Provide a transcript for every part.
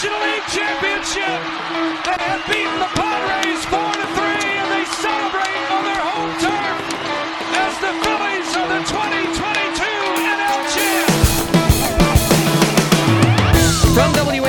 National League championship. They have beaten the Padres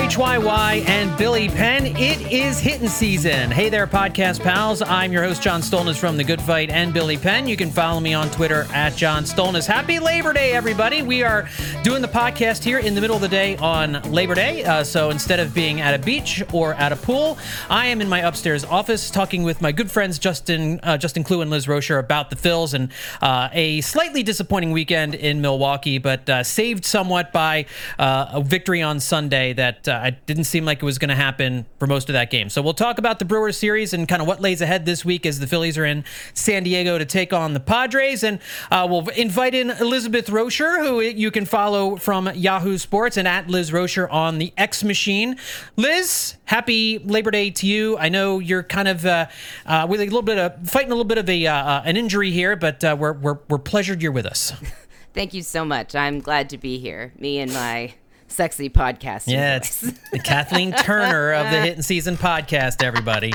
WHYY and Billy Penn, it is hitting season. Hey there, podcast pals. I'm your host, John Stolnis from The Good Phight and Billy Penn. You can follow me on Twitter at John Stolnis. Happy Labor Day, everybody. We are doing the podcast here in the middle of the day on Labor Day. Uh, so instead of being at a beach or at a pool, I am in my upstairs office talking with my good friends Justin uh, Justin Klugh and Liz Roscher about the Phils and uh, a slightly disappointing weekend in Milwaukee, but uh, saved somewhat by uh, a victory on Sunday that uh, it didn't seem like it was going to happen for most of that game. So we'll talk about the Brewers series and kind of what lays ahead this week as the Phillies are in San Diego to take on the Padres, and uh, we'll invite in Elizabeth Roscher, who you can follow from Yahoo Sports and at Liz Roscher on the X Machine. Liz, happy Labor Day to you. I know you're kind of uh, uh, with a little bit of fighting a little bit of a uh, uh, an injury here, but we're, we're we're pleasured you're with us. Thank you so much. I'm glad to be here. Me and my sexy podcast. Yeah, it's the Kathleen Turner of the Hitting Season podcast, everybody.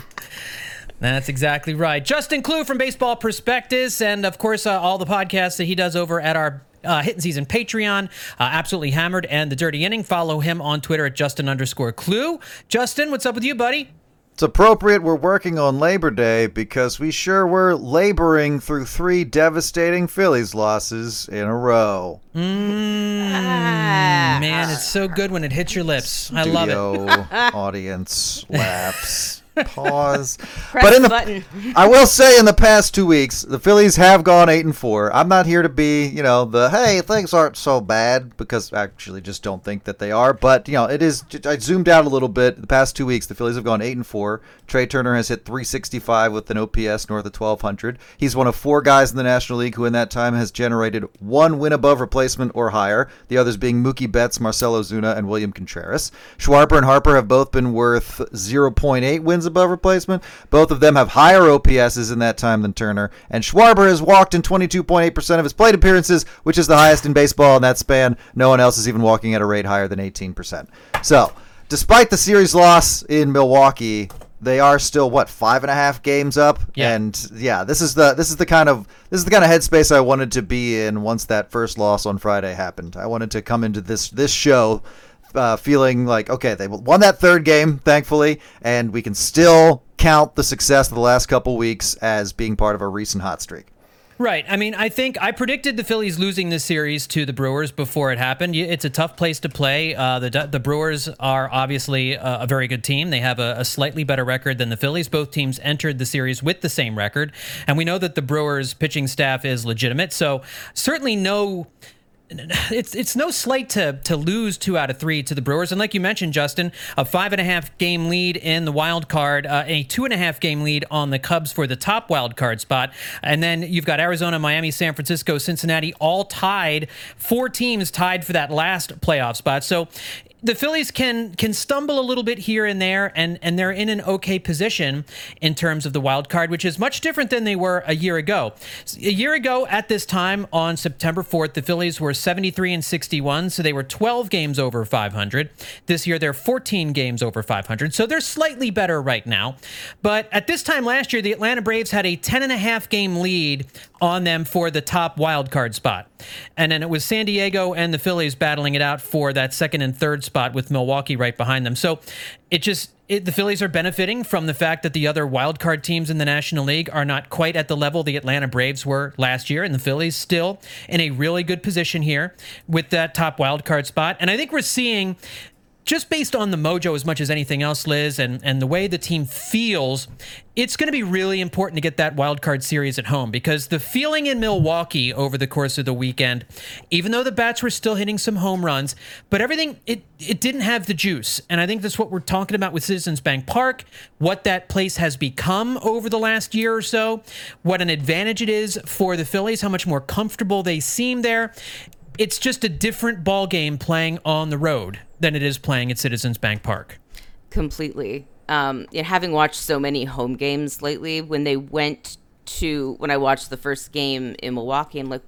That's exactly right. Justin Klugh from Baseball Prospectus, and of course, uh, all the podcasts that he does over at our uh, Hitting Season Patreon. Uh, absolutely hammered and the Dirty Inning. Follow him on Twitter at Justin underscore Klugh. Justin, what's up with you, buddy? It's appropriate we're working on Labor Day because we sure were laboring through three devastating Phillies losses in a row. Mm, man, it's so good when it hits your lips. I love it. Audience laughs. Pause. Press but in the button. I will say in the past two weeks, the Phillies have gone eight and four. I'm not here to be, you know, the hey things aren't so bad because I actually just don't think that they are. But you know, it is. I zoomed out a little bit. The past two weeks, the Phillies have gone eight and four. Trey Turner has hit 365 with an OPS north of 1200. He's one of four guys in the National League who, in that time, has generated one win above replacement or higher. The others being Mookie Betts, Marcell Ozuna, and William Contreras. Schwarber and Harper have both been worth 0.8 wins above replacement. Both of them have higher OPSs in that time than Turner. And Schwarber has walked in 22.8% of his plate appearances, which is the highest in baseball in that span. No one else is even walking at a rate higher than 18%. So, despite the series loss in Milwaukee, they are still what five and a half games up, Yeah. and yeah, this is the this is the kind of this is the kind of headspace I wanted to be in once that first loss on Friday happened. I wanted to come into this this show uh, feeling like okay, they won that third game, thankfully, and we can still count the success of the last couple weeks as being part of a recent hot streak. Right. I mean, I think I predicted the Phillies losing this series to the Brewers before it happened. It's a tough place to play. Uh, the the Brewers are obviously a, a very good team. They have a, a slightly better record than the Phillies. Both teams entered the series with the same record, and we know that the Brewers pitching staff is legitimate. So certainly no it's it's no slight to to lose two out of three to the Brewers, and like you mentioned, Justin, a five and a half game lead in the wild card, uh, a two and a half game lead on the Cubs for the top wild card spot, and then you've got Arizona, Miami, San Francisco, Cincinnati, all tied, four teams tied for that last playoff spot. So the Phillies can can stumble a little bit here and there, and and they're in an okay position in terms of the wild card, which is much different than they were a year ago. A year ago at this time on September 4th, the Phillies were 73 and 61, so they were 12 games over 500. This year they're 14 games over 500, so they're slightly better right now. But at this time last year, the Atlanta Braves had a 10 and a half game lead on them for the top wild card spot. And then it was San Diego and the Phillies battling it out for that second and third spot with Milwaukee right behind them. So it just it, the Phillies are benefiting from the fact that the other wild card teams in the National League are not quite at the level the Atlanta Braves were last year, and the Phillies still in a really good position here with that top wild card spot. And I think we're seeing just based on the mojo as much as anything else, Liz, and, and the way the team feels, it's going to be really important to get that wild card series at home because the feeling in Milwaukee over the course of the weekend, even though the bats were still hitting some home runs, but everything it it didn't have the juice. And I think that's what we're talking about with Citizens Bank Park, what that place has become over the last year or so, what an advantage it is for the Phillies, how much more comfortable they seem there it's just a different ball game playing on the road than it is playing at Citizens Bank Park. completely. Um, and having watched so many home games lately, when they went to when I watched the first game in Milwaukee, I'm like,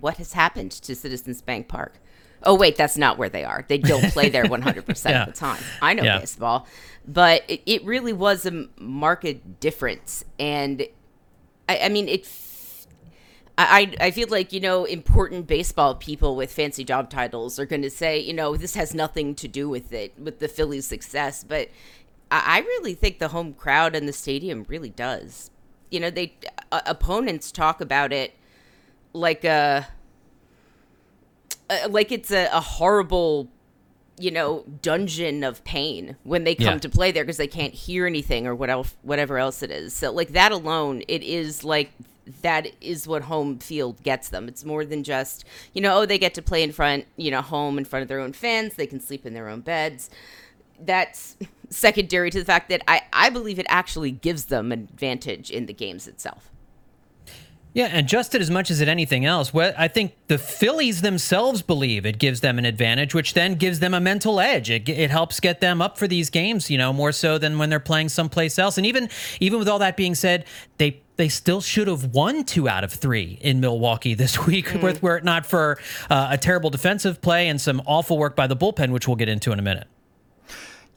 what has happened to Citizens Bank Park. Oh wait, that's not where they are. They don't play there 100% Yeah. of the time. I know Yeah. baseball, but it, it really was a marked difference, and I, I mean it. I, I I feel like you know important baseball people with fancy job titles are going to say you know this has nothing to do with it with the Phillies' success, but I, I really think the home crowd and the stadium really does. You know, they uh, opponents talk about it like a uh, like it's a, a horrible you know dungeon of pain when they come Yeah. to play there because they can't hear anything or what else whatever else it is so like that alone it is like that is what home field gets them. It's more than just you know oh they get to play in front you know home in front of their own fans. They can sleep in their own beds. That's secondary to the fact that i i believe it actually gives them an advantage in the games itself Yeah, and just as much as at anything else, I think the Phillies themselves believe it gives them an advantage, which then gives them a mental edge. It, it helps get them up for these games, you know, more so than when they're playing someplace else. And even even with all that being said, they they still should have won two out of three in Milwaukee this week, with were it not for uh, a terrible defensive play and some awful work by the bullpen, which we'll get into in a minute.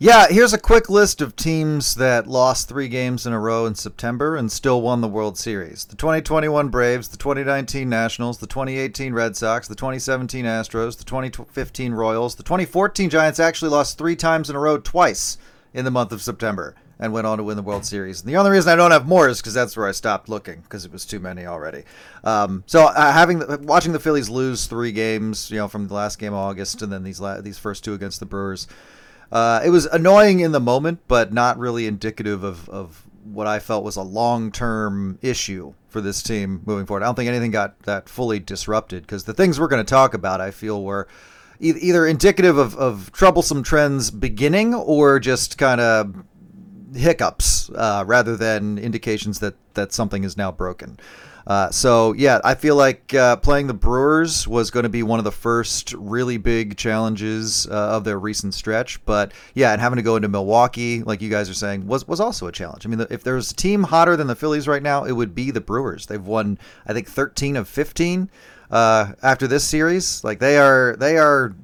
Yeah, here's a quick list of teams that lost three games in a row in September and still won the World Series. The 2021 Braves, the 2019 Nationals, the 2018 Red Sox, the 2017 Astros, the 2015 Royals. The 2014 Giants actually lost three times in a row twice in the month of September and went on to win the World Series. And the only reason I don't have more is because that's where I stopped looking because it was too many already. Um, so uh, having the, watching the Phillies lose three games, you know, from the last game of August and then these la- these first two against the Brewers. Uh, it was annoying in the moment, but not really indicative of, of what I felt was a long term issue for this team moving forward. I don't think anything got that fully disrupted because the things we're going to talk about, I feel, were e- either indicative of, of troublesome trends beginning or just kind of hiccups uh, rather than indications that, that something is now broken. Uh, so yeah, I feel like uh, playing the Brewers was going to be one of the first really big challenges uh, of their recent stretch. But yeah, and having to go into Milwaukee, like you guys are saying, was was also a challenge. I mean, if there was a team hotter than the Phillies right now, it would be the Brewers. They've won, I think, 13 of 15 uh, after this series. Like they are, they are,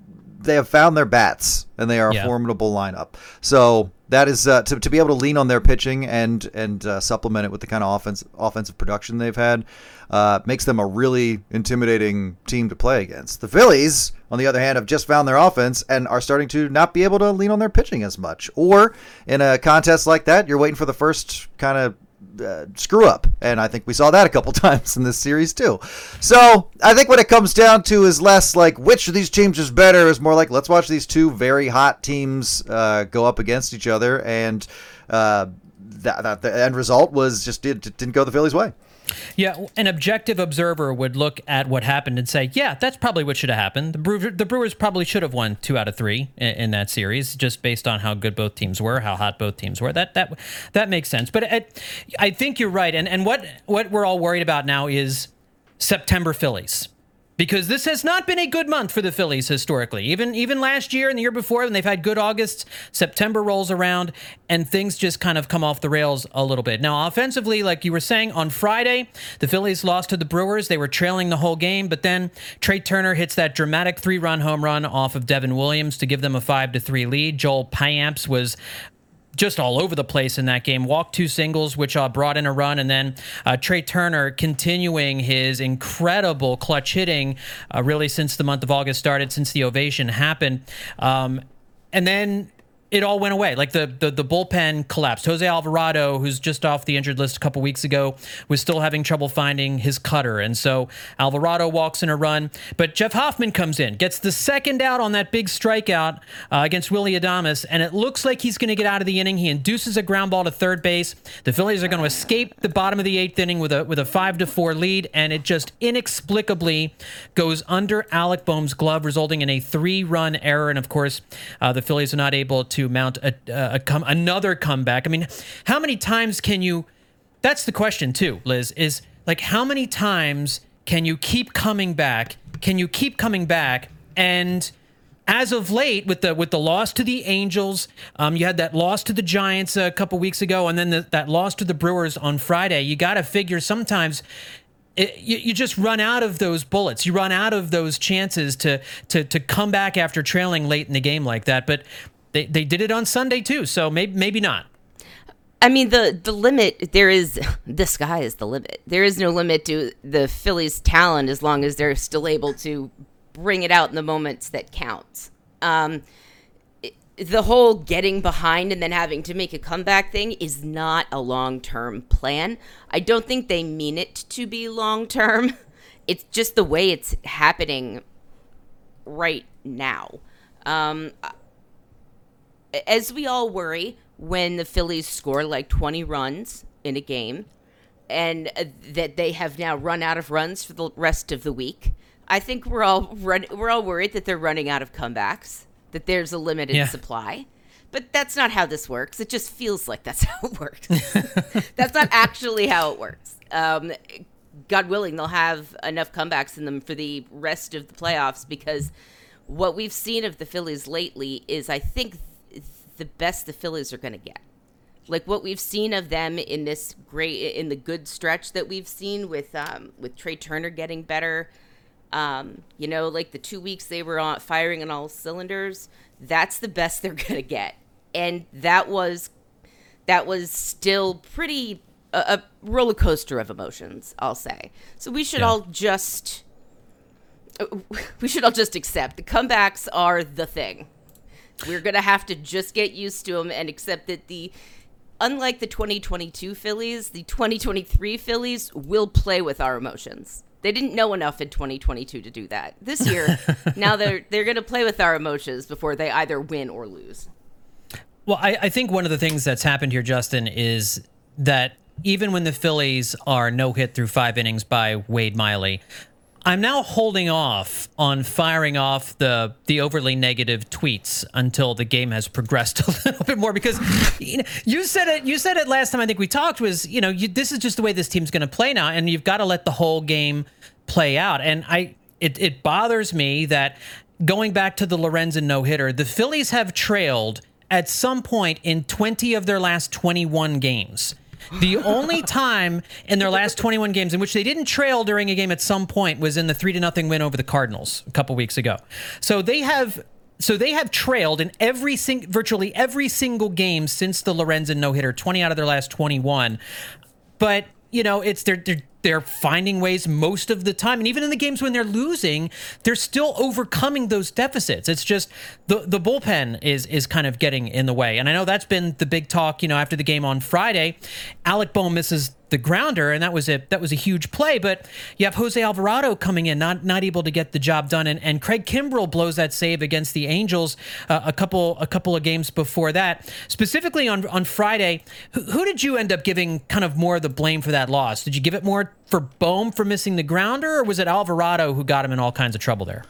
they have found their bats, and they are Yeah. a formidable lineup. So that is uh, to, to be able to lean on their pitching and and uh, supplement it with the kind of offense offensive production they've had uh, makes them a really intimidating team to play against. The Phillies, on the other hand, have just found their offense and are starting to not be able to lean on their pitching as much. Or in a contest like that, you're waiting for the first kind of uh, screw up, and I think we saw that a couple times in this series too. So I think what it comes down to is less like which of these teams is better, is more like let's watch these two very hot teams uh, go up against each other, and uh, that, that the end result was just did, didn't go the Phillies' way. Yeah, an objective observer would look at what happened and say, "Yeah, that's probably what should have happened. The, Brew- the Brewers probably should have won two out of three in, in that series, just based on how good both teams were, how hot both teams were. That that that makes sense. But it, I think you're right. And and what what we're all worried about now is September Phillies. Because this has not been a good month for the Phillies historically. Even even last year and the year before, when they've had good Augusts, September rolls around and things just kind of come off the rails a little bit. Now, offensively, like you were saying, on Friday, the Phillies lost to the Brewers. They were trailing the whole game, but then Trey Turner hits that dramatic three-run home run off of Devin Williams to give them a five to three lead. Joel Payamps was just all over the place in that game. Walked two singles, which uh, brought in a run, and then uh, Trey Turner continuing his incredible clutch hitting, uh, really since the month of August started, since the ovation happened, um, and then. It all went away. Like the, the the bullpen collapsed. Jose Alvarado, who's just off the injured list a couple weeks ago, was still having trouble finding his cutter, and so Alvarado walks in a run. But Jeff Hoffman comes in, gets the second out on that big strikeout uh, against Willy Adames, and it looks like he's going to get out of the inning. He induces a ground ball to third base. The Phillies are going to escape the bottom of the eighth inning with a with a five to four lead, and it just inexplicably goes under Alec Bohm's glove, resulting in a three run error. And of course, uh, the Phillies are not able to mount a, a, a come another comeback. I mean, how many times can you? That's the question too, Liz. Is like how many times can you keep coming back? Can you keep coming back and as of late, with the with the loss to the Angels, um, you had that loss to the Giants a couple weeks ago, and then the, that loss to the Brewers on Friday. You got to figure sometimes it, you, you just run out of those bullets. You run out of those chances to to to come back after trailing late in the game like that. But they, they did it on Sunday too, so maybe maybe not. I mean the the limit there is the sky is the limit. There is no limit to the Phillies' talent as long as they're still able to bring it out in the moments that count. Um, the whole getting behind and then having to make a comeback thing is not a long term plan. I don't think they mean it to be long term. It's just the way it's happening right now. Um, as we all worry when the Phillies score like 20 runs in a game and uh, that they have now run out of runs for the rest of the week. I think we're all run, we're all worried that they're running out of comebacks that there's a limited yeah. supply. But that's not how this works. It just feels like that's how it works. that's not actually how it works. Um, God willing, they'll have enough comebacks in them for the rest of the playoffs because what we've seen of the Phillies lately is, I think, the best the Phillies are going to get. Like what we've seen of them in this great, in the good stretch that we've seen with um, with Trey Turner getting better, um, you know, like the two weeks they were on firing on all cylinders, that's the best they're gonna get. And that was that was still pretty a, a roller coaster of emotions, I'll say. So we should yeah. all just we should all just accept the comebacks are the thing. We're gonna have to just get used to them and accept that the unlike the 2022 Phillies, the 2023 Phillies will play with our emotions. They didn't know enough in 2022 to do that. This year, now they're they're going to play with our emotions before they either win or lose. Well, I, I think one of the things that's happened here, Justin, is that even when the Phillies are no hit through five innings by Wade Miley, I'm now holding off on firing off the the overly negative tweets until the game has progressed a little bit more because you, know, you said it you said it last time I think we talked was you know you, this is just the way this team's going to play now and you've got to let the whole game play out. And I it it bothers me that going back to the Lorenzen no hitter the Phillies have trailed at some point in 20 of their last 21 games the only time in their last 21 games in which they didn't trail during a game at some point was in the 3 to nothing win over the Cardinals a couple weeks ago. So they have so they have trailed in every sing- virtually every single game since the Lorenzen no hitter, 20 out of their last 21. But you know, it's they're, they're they're finding ways most of the time, and even in the games when they're losing, they're still overcoming those deficits. It's just the the bullpen is is kind of getting in the way, and I know that's been the big talk. You know, after the game on Friday, Alec Bohm misses the grounder, and that was a that was a huge play. But you have Jose Alvarado coming in, not not able to get the job done, and, and Craig Kimbrel blows that save against the Angels uh, a couple a couple of games before that. Specifically on on Friday, who, who, did you end up giving kind of more of the blame for that loss? Did you give it more for Bohm for missing the grounder, or was it Alvarado who got him in all kinds of trouble there?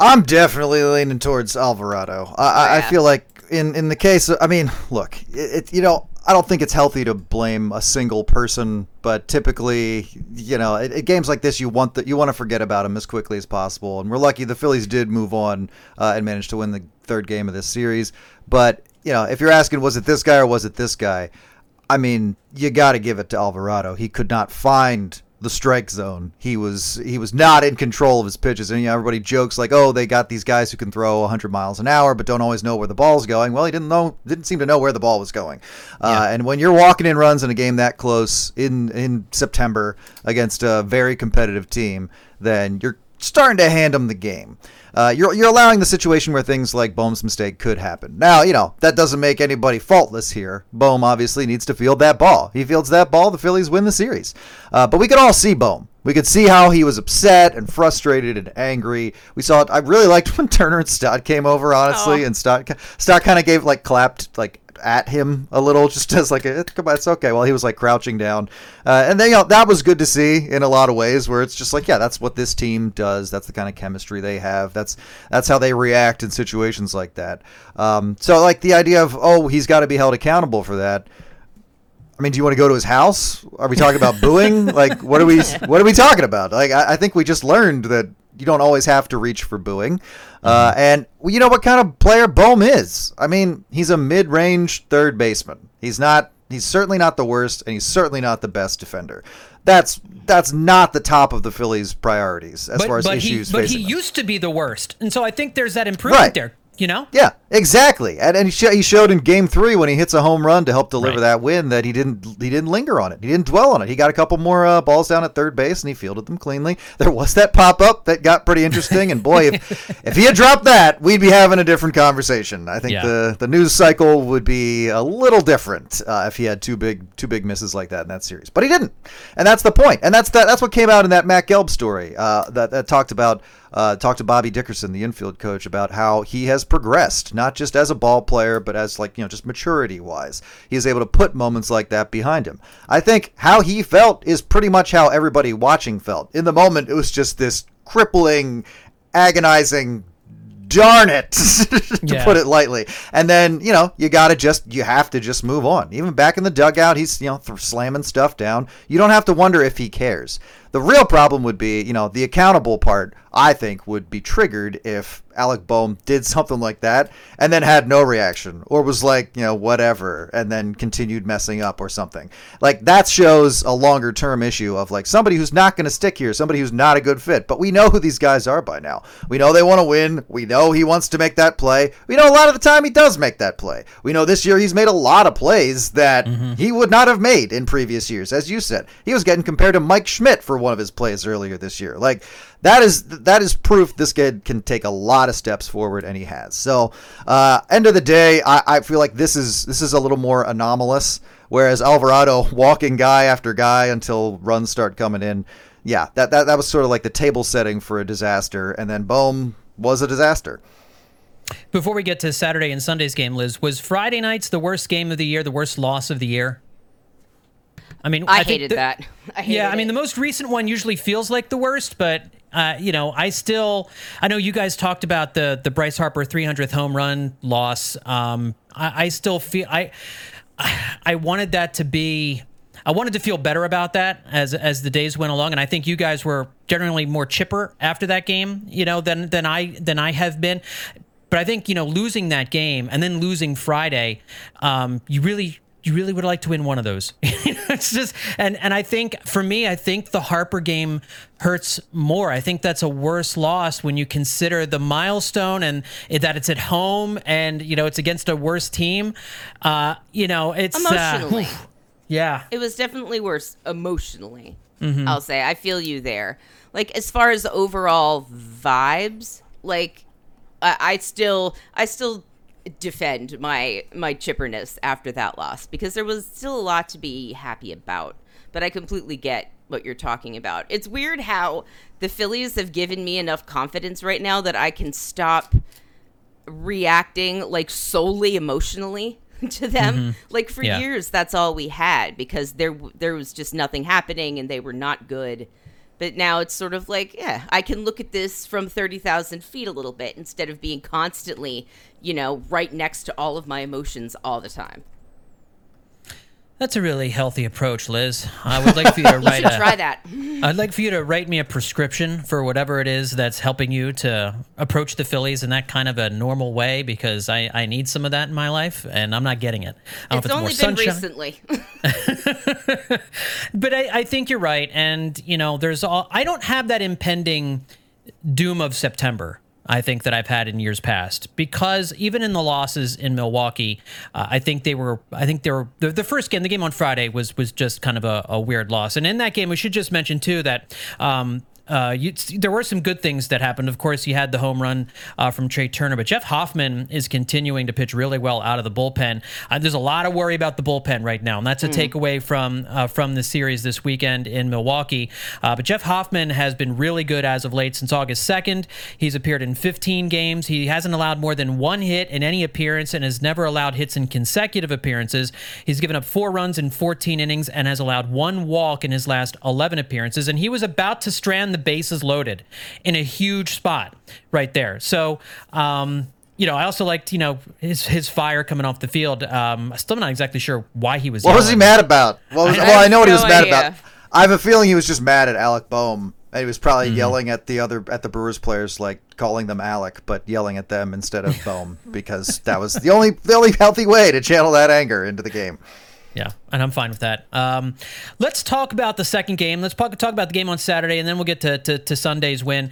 I'm definitely leaning towards Alvarado. I, yeah. I feel like in in the case, of, I mean, look, it, it, you know, I don't think it's healthy to blame a single person, but typically, you know, at, at games like this, you want that you want to forget about them as quickly as possible. And we're lucky the Phillies did move on uh, and managed to win the third game of this series. But you know, if you're asking, was it this guy or was it this guy? I mean, you got to give it to Alvarado. He could not find the strike zone. He was he was not in control of his pitches, and you know, everybody jokes like, "Oh, they got these guys who can throw 100 miles an hour, but don't always know where the ball's going." Well, he didn't know, didn't seem to know where the ball was going. Uh, yeah. Uh, and when you're walking in runs in a game that close in in September against a very competitive team, then you're starting to hand them the game uh, you're, you're allowing the situation where things like Bohm's mistake could happen. Now, you know, that doesn't make anybody faultless here. Bohm obviously needs to field that ball. He fields that ball, the Phillies win the series. Uh, but we could all see Bohm. We could see how he was upset and frustrated and angry. We saw it. I really liked when Turner and Stott came over, honestly, oh. and Stott Stott kind of gave like clapped like at him a little, just as like, a, come on, it's okay. While he was like crouching down, uh, and then you know that was good to see in a lot of ways, where it's just like, yeah, that's what this team does. That's the kind of chemistry they have. That's that's how they react in situations like that. Um, so like the idea of oh, he's got to be held accountable for that. I mean, do you want to go to his house? Are we talking about booing? Like, what are we what are we talking about? Like, I, I think we just learned that you don't always have to reach for booing. Uh, and you know what kind of player Bohm is. I mean, he's a mid-range third baseman. He's not. He's certainly not the worst, and he's certainly not the best defender. that's that's not the top of the Phillies' priorities as far as issues he, but he them. used to be the worst, and so I think there's that improvement Right. there. You know, Yeah, exactly. And, and he, sh- he showed in Game Three when he hits a home run to help deliver Right. that win that he didn't he didn't linger on it. He didn't dwell on it. He got a couple more uh, balls down at third base and he fielded them cleanly. There was that pop up that got pretty interesting. And boy, if if he had dropped that, we'd be having a different conversation. I think Yeah. the the news cycle would be a little different uh, if he had two big two big misses like that in that series. But he didn't, and that's the point. And that's that, that's what came out in that Matt Gelb story uh, that that talked about uh, talked to Bobby Dickerson, the infield coach, about how he has progressed, not just as a ball player, but as like you know just maturity wise. He is able to put moments like that behind him. I think how he felt is pretty much how everybody watching felt. In the moment, it was just this crippling, agonizing darn it to Yeah. put it lightly and then you know you gotta just you have to just move on even back in the dugout he's you know th- slamming stuff down you don't have to wonder if he cares the real problem would be you know the accountable part i think would be triggered if alec bohm did something like that and then had no reaction or was like you know whatever and then continued messing up or something. Like that shows a longer term issue of like somebody who's not going to stick here somebody who's not a good fit. But we know who these guys are by now. We know they want to win. We know he wants to make that play. We know a lot of the time he does make that play. We know this year he's made a lot of plays that mm-hmm. he would not have made in previous years as you said. He was getting compared to mike schmidt for one of his plays earlier this year. Like that is that is proof this kid can take a lot of steps forward and he has. So uh end of the day i, I feel like this is this is a little more anomalous whereas alvarado walking guy after guy until runs start coming in yeah that, that that was sort of like the table setting for a disaster and then boom was a disaster. Before we get to Saturday and Sunday's game, Liz, was Friday night's the worst game of the year, the worst loss of the year? I mean, I, think hated the- that. I hated yeah, I mean, it. the most recent one usually feels like the worst, but uh, you know, I still, I know you guys talked about the the Bryce Harper 300th home run loss. Um, I, I still feel I, I wanted that to be. I wanted to feel better about that as as the days went along, and I think you guys were generally more chipper after that game, you know, than than I than I have been. But I think you know losing that game and then losing Friday, um, you really you really would like to win one of those. it's just and and I think for me, I think the Harper game hurts more. I think that's a worse loss when you consider the milestone and it, that it's at home and you know it's against a worse team. Uh, you know, it's uh, Emotionally. yeah. It was definitely worse emotionally. Mm-hmm. I'll say. I feel you there. Like as far as overall vibes, like I, I still I still defend my my chipperness after that loss because there was still a lot to be happy about. But I completely get what you're talking about. It's weird how the Phillies have given me enough confidence right now that I can stop reacting like solely emotionally to them. Mm-hmm. Like for Yeah. years, that's all we had because there there was just nothing happening and they were not good. But now it's sort of like, yeah, I can look at this from thirty thousand feet a little bit instead of being constantly, you know, right next to all of my emotions all the time. That's a really healthy approach, Liz. I would like for you to You write should a, try that. I'd like for you to write me a prescription for whatever it is that's helping you to approach the Phillies in that kind of a normal way because I, I need some of that in my life and I'm not getting it. I don't It's know only been it's sunshine. recently. But I, I think you're right. And, you know, there's all, I don't have that impending doom of September. I think that I've had in years past because even in the losses in Milwaukee, uh, I think they were. I think they were the, the first game. The game on Friday was was just kind of a, a weird loss. And in that game, we should just mention too that um, uh, you, there were some good things that happened. Of course, he had the home run uh, from Trey Turner, but Jeff Hoffman is continuing to pitch really well out of the bullpen. Uh, there's a lot of worry about the bullpen right now, and that's a takeaway from uh, from the series this weekend in Milwaukee. Uh, but Jeff Hoffman has been really good as of late since August 2nd. He's appeared in 15 games. He hasn't allowed more than one hit in any appearance and has never allowed hits in consecutive appearances. He's given up four runs in 14 innings and has allowed one walk in his last 11 appearances. And he was about to strand the bases loaded in a huge spot right there. So, um, you know, I also liked, you know, his his fire coming off the field. Um, I'm still not exactly sure why he was. What was he mad about? What was, I well, I have know what he was mad idea. about. I have a feeling he was just mad at Alec Bohm. And he was probably Mm-hmm. yelling at the other at the Brewers players, like calling them Alec, but yelling at them instead of Bohm, because that was the only the only healthy way to channel that anger into the game. Yeah, and I'm fine with that. Um, let's talk about the second game. Let's talk, about the game on Saturday, and then we'll get to, to, to Sunday's win.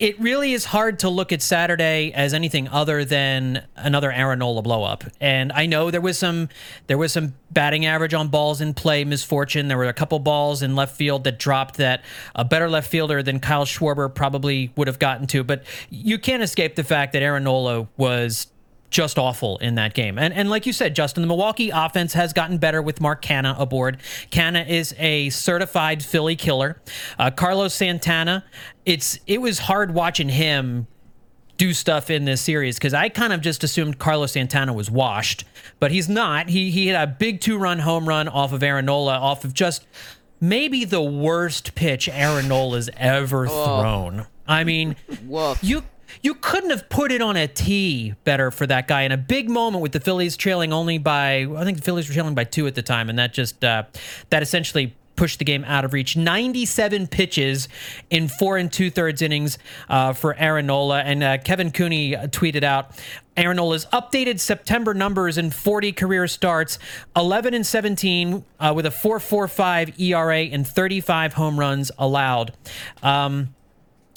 It really is hard to look at Saturday as anything other than another Aaron Nola blowup. And I know there was some there was some batting average on balls in play misfortune. There were a couple balls in left field that dropped that a better left fielder than Kyle Schwarber probably would have gotten to. But you can't escape the fact that Aaron Nola was just awful in that game. And and like you said, Justin, the Milwaukee offense has gotten better with Mark Canha aboard. Canha is a certified Philly killer. Uh, Carlos Santana, it's it was hard watching him do stuff in this series because I kind of just assumed Carlos Santana was washed, but he's not. He he had a big two run home run off of Aaron Nola off of just maybe the worst pitch Aaron Nola's ever thrown. I mean, Woof. you you couldn't have put it on a tee better for that guy in a big moment with the Phillies trailing only by I think the Phillies were trailing by two at the time, and that just uh, that essentially pushed the game out of reach. 97 pitches in four and two thirds innings uh, for Aaron Nola, and uh, Kevin Cooney tweeted out. Aaron Nola's updated September numbers in 40 career starts 11 and 17 uh, with a 4.45 ERA and 35 home runs allowed. Um,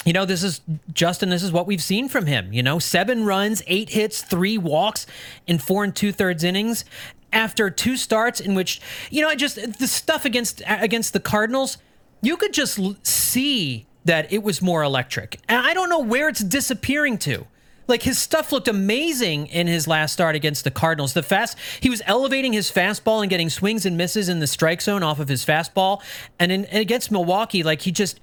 you know, this is Justin. This is what we've seen from him. You know, seven runs, eight hits, three walks in four and two thirds innings. After two starts in which, you know, I just the stuff against against the Cardinals, you could just see that it was more electric. And I don't know where it's disappearing to. Like his stuff looked amazing in his last start against the Cardinals. The fast he was elevating his fastball and getting swings and misses in the strike zone off of his fastball, and, in, and against Milwaukee, like he just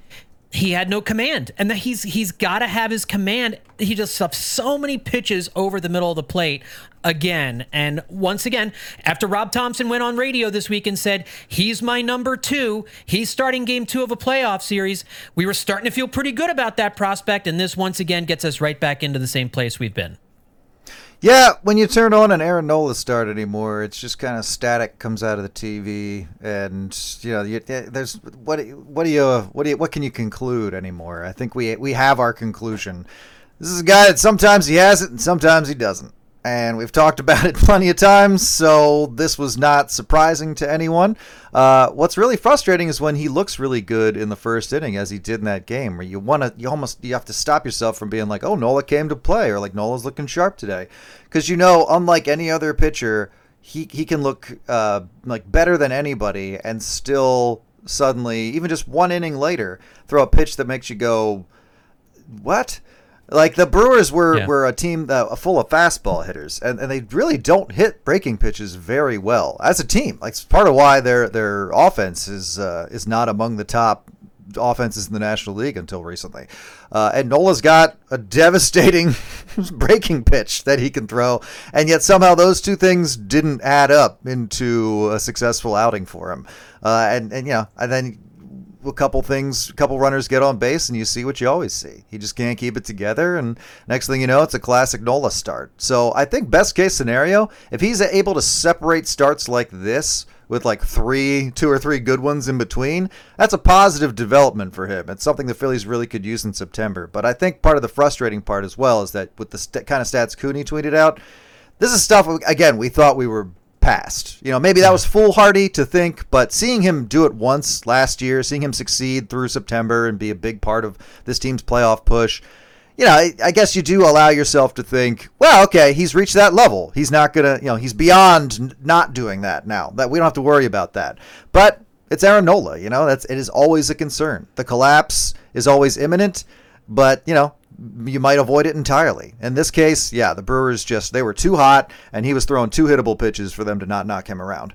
he had no command and that he's he's got to have his command. He just stuffed so many pitches over the middle of the plate again. And once again after rob thompson went on radio this week and said he's my number two he's starting game two of a playoff series we were starting to feel pretty good about that prospect and this once again gets us right back into the same place we've been Yeah, when you turn on an Aaron Nola start anymore, it's just kind of static comes out of the TV, and you know, you, eh, there's what what do you what do you, what can you conclude anymore? I think we we have our conclusion. This is a guy that sometimes he has it and sometimes he doesn't, and we've talked about it plenty of times. So this was not surprising to anyone. Uh, what's really frustrating is when he looks really good in the first inning, as he did in that game, where you want to, you almost, you have to stop yourself from being like, "Oh, Nola came to play," or like Nola's looking sharp today, because you know, unlike any other pitcher, he he can look uh, like better than anybody, and still suddenly, even just one inning later, throw a pitch that makes you go, "What?" Like the Brewers were, Yeah. were a team uh, full of fastball hitters, and, and they really don't hit breaking pitches very well as a team. Like it's part of why their their offense is uh, is not among the top offenses in the National League until recently. Uh, and Nola's got a devastating breaking pitch that he can throw, and yet somehow those two things didn't add up into a successful outing for him. Uh, and and you know, and then a couple things, a couple runners get on base, and you see what you always see. He just can't keep it together, and next thing you know, it's a classic Nola start. So I think best case scenario, if he's able to separate starts like this with like three, two or three good ones in between, that's a positive development for him. It's something the Phillies really could use in September. But I think part of the frustrating part as well is that with the st- kind of stats Cooney tweeted out, this is stuff again we thought we were past. You know, maybe that was foolhardy to think, but seeing him do it once last year, seeing him succeed through September and be a big part of this team's playoff push, you know, I, I guess you do allow yourself to think, well, okay, he's reached that level. He's not gonna, you know, he's beyond n- not doing that now. That we don't have to worry about that. But it's Aaron Nola, you know, that's it is always a concern. The collapse is always imminent, but you know, you might avoid it entirely. In this case, yeah, the Brewers just they were too hot, and he was throwing two hittable pitches for them to not knock him around.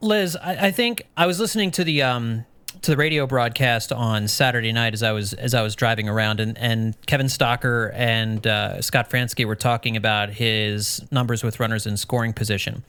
Liz, I, I think I was listening to the um to the radio broadcast on Saturday night as I was as I was driving around, and, and Kevin Stocker and uh, Scott Franzke were talking about his numbers with runners in scoring position,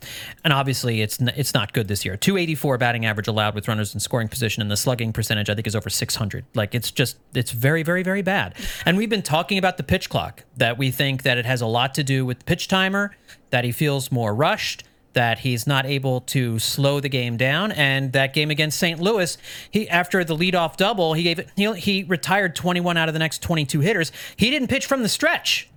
and obviously it's n- it's not good this year. Two eighty four batting average allowed with runners in scoring position, and the slugging percentage I think is over six hundred. Like it's just it's very very very bad. And we've been talking about the pitch clock that we think that it has a lot to do with the pitch timer, that he feels more rushed that he's not able to slow the game down. And that game against St. Louis, he after the leadoff double, he gave it. He, he retired 21 out of the next 22 hitters. He didn't pitch from the stretch.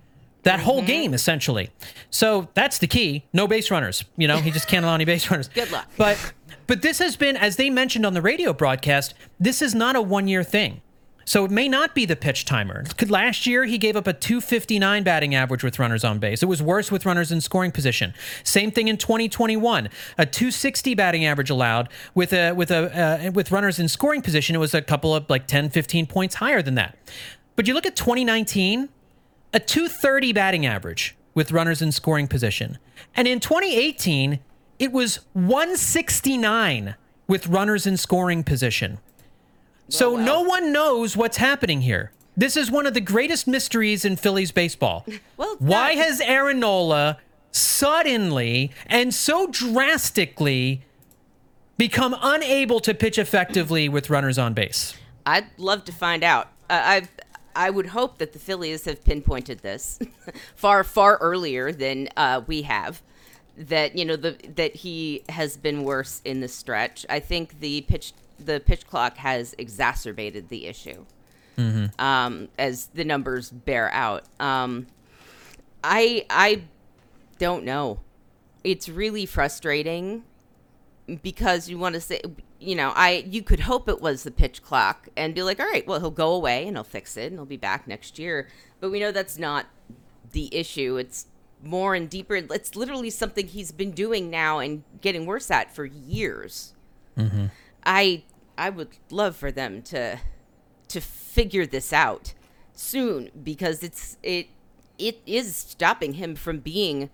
that whole mm-hmm. game essentially. So that's the key. No base runners. You know, he just can't allow any base runners. Good luck. But but this has been, as they mentioned on the radio broadcast, this is not a one year thing. So it may not be the pitch timer. Last year, he gave up a 259 batting average with runners on base. It was worse with runners in scoring position. Same thing in 2021, a 260 batting average allowed with a with a uh, with runners in scoring position. It was a couple of like 10, 15 points higher than that. But you look at 2019, a 230 batting average with runners in scoring position, and in 2018, it was 169 with runners in scoring position. So wow. no one knows what's happening here. This is one of the greatest mysteries in Phillies baseball. Well, why has Aaron Nola suddenly and so drastically become unable to pitch effectively with runners on base? I'd love to find out. Uh, I I would hope that the Phillies have pinpointed this far far earlier than uh, we have. That you know the that he has been worse in the stretch. I think the pitch the pitch clock has exacerbated the issue, um, as the numbers bear out. Um, I I don't know. It's really frustrating because you want to say you know i you could hope it was the pitch clock and be like all right well he'll go away and he'll fix it and he'll be back next year. But we know that's not the issue. It's more and deeper. It's literally something he's been doing now and getting worse at for years i i would love for them to to figure this out soon because it's it it is stopping him from being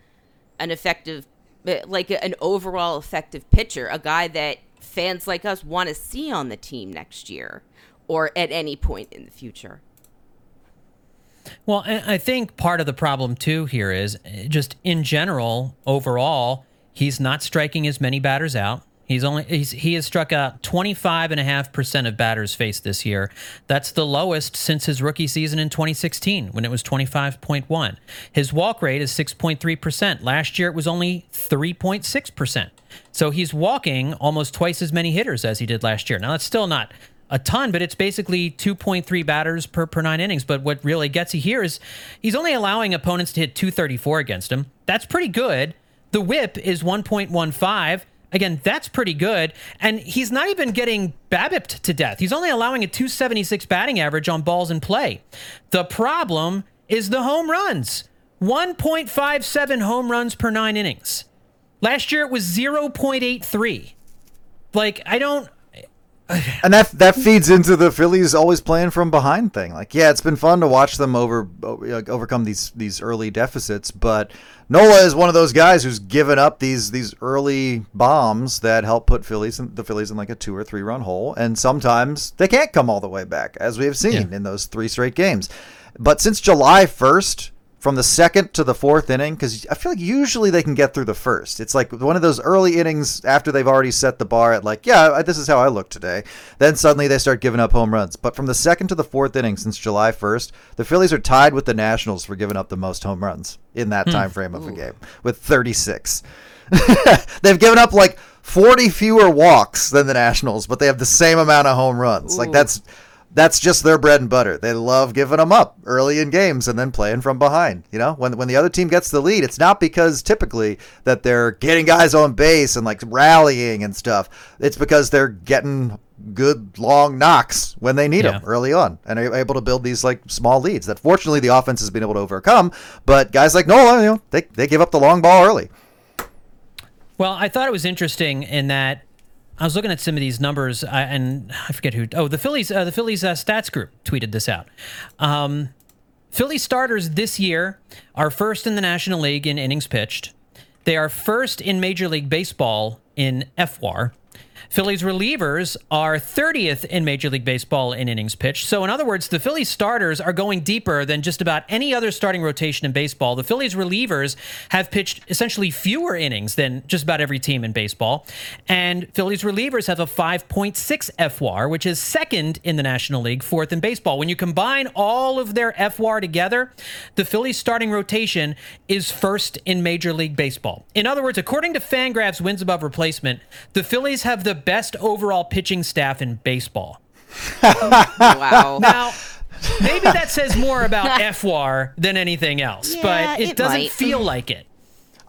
an effective uh, like an overall effective pitcher a guy that fans like us want to see on the team next year or at any point in the future Well, I think part of the problem too here is uh, just in general, overall, he's not striking as many batters out. He's only he's, he has struck out 25.5% of batters faced this year. That's the lowest since his rookie season in 2016 when it was 25.1. His walk rate is 6.3%. Last year it was only 3.6%. So he's walking almost twice as many hitters as he did last year. Now that's still not a ton, but it's basically 2.3 batters per, per nine innings. But what really gets you here is he's only allowing opponents to hit 234 against him. That's pretty good. The whip is 1.15. Again, that's pretty good. And he's not even getting babbipped to death. He's only allowing a 276 batting average on balls in play. The problem is the home runs 1.57 home runs per nine innings. Last year it was 0.83. Like, I don't. And that that feeds into the Phillies always playing from behind thing. Like, yeah, it's been fun to watch them over overcome these these early deficits, but Nola is one of those guys who's given up these these early bombs that help put Phillies in, the Phillies in like a two or three run hole, and sometimes they can't come all the way back, as we have seen Yeah. in those three straight games. But since July first, from the second to the fourth inning, because I feel like usually they can get through the first. It's like one of those early innings after they've already set the bar at like, yeah, this is how I look today. Then suddenly they start giving up home runs. But from the second to the fourth inning since July 1st, the Phillies are tied with the Nationals for giving up the most home runs in that hmm. time frame of a game with 36. they've given up like 40 fewer walks than the Nationals, but they have the same amount of home runs. Like that's that's just their bread and butter. They love giving them up early in games and then playing from behind. You know, when when the other team gets the lead, it's not because typically that they're getting guys on base and like rallying and stuff. It's because they're getting good long knocks when they need Yeah. them early on and are able to build these like small leads that fortunately the offense has been able to overcome. But guys like Nola, you know, they they give up the long ball early. Well, I thought it was interesting in that I was looking at some of these numbers, uh, and I forget who. Oh, the Phillies. Uh, the Phillies uh, stats group tweeted this out. Um, Philly starters this year are first in the National League in innings pitched. They are first in Major League Baseball in FWAR. Phillies relievers are 30th in Major League Baseball in innings pitched. So, in other words, the Phillies starters are going deeper than just about any other starting rotation in baseball. The Phillies relievers have pitched essentially fewer innings than just about every team in baseball. And Phillies relievers have a 5.6 FWAR, which is second in the National League, fourth in baseball. When you combine all of their FWAR together, the Phillies starting rotation is first in Major League Baseball. In other words, according to Fangraphs wins above replacement, the Phillies have the best overall pitching staff in baseball. wow Now, maybe that says more about FWAR than anything else, Yeah, but it, it doesn't might. feel like it.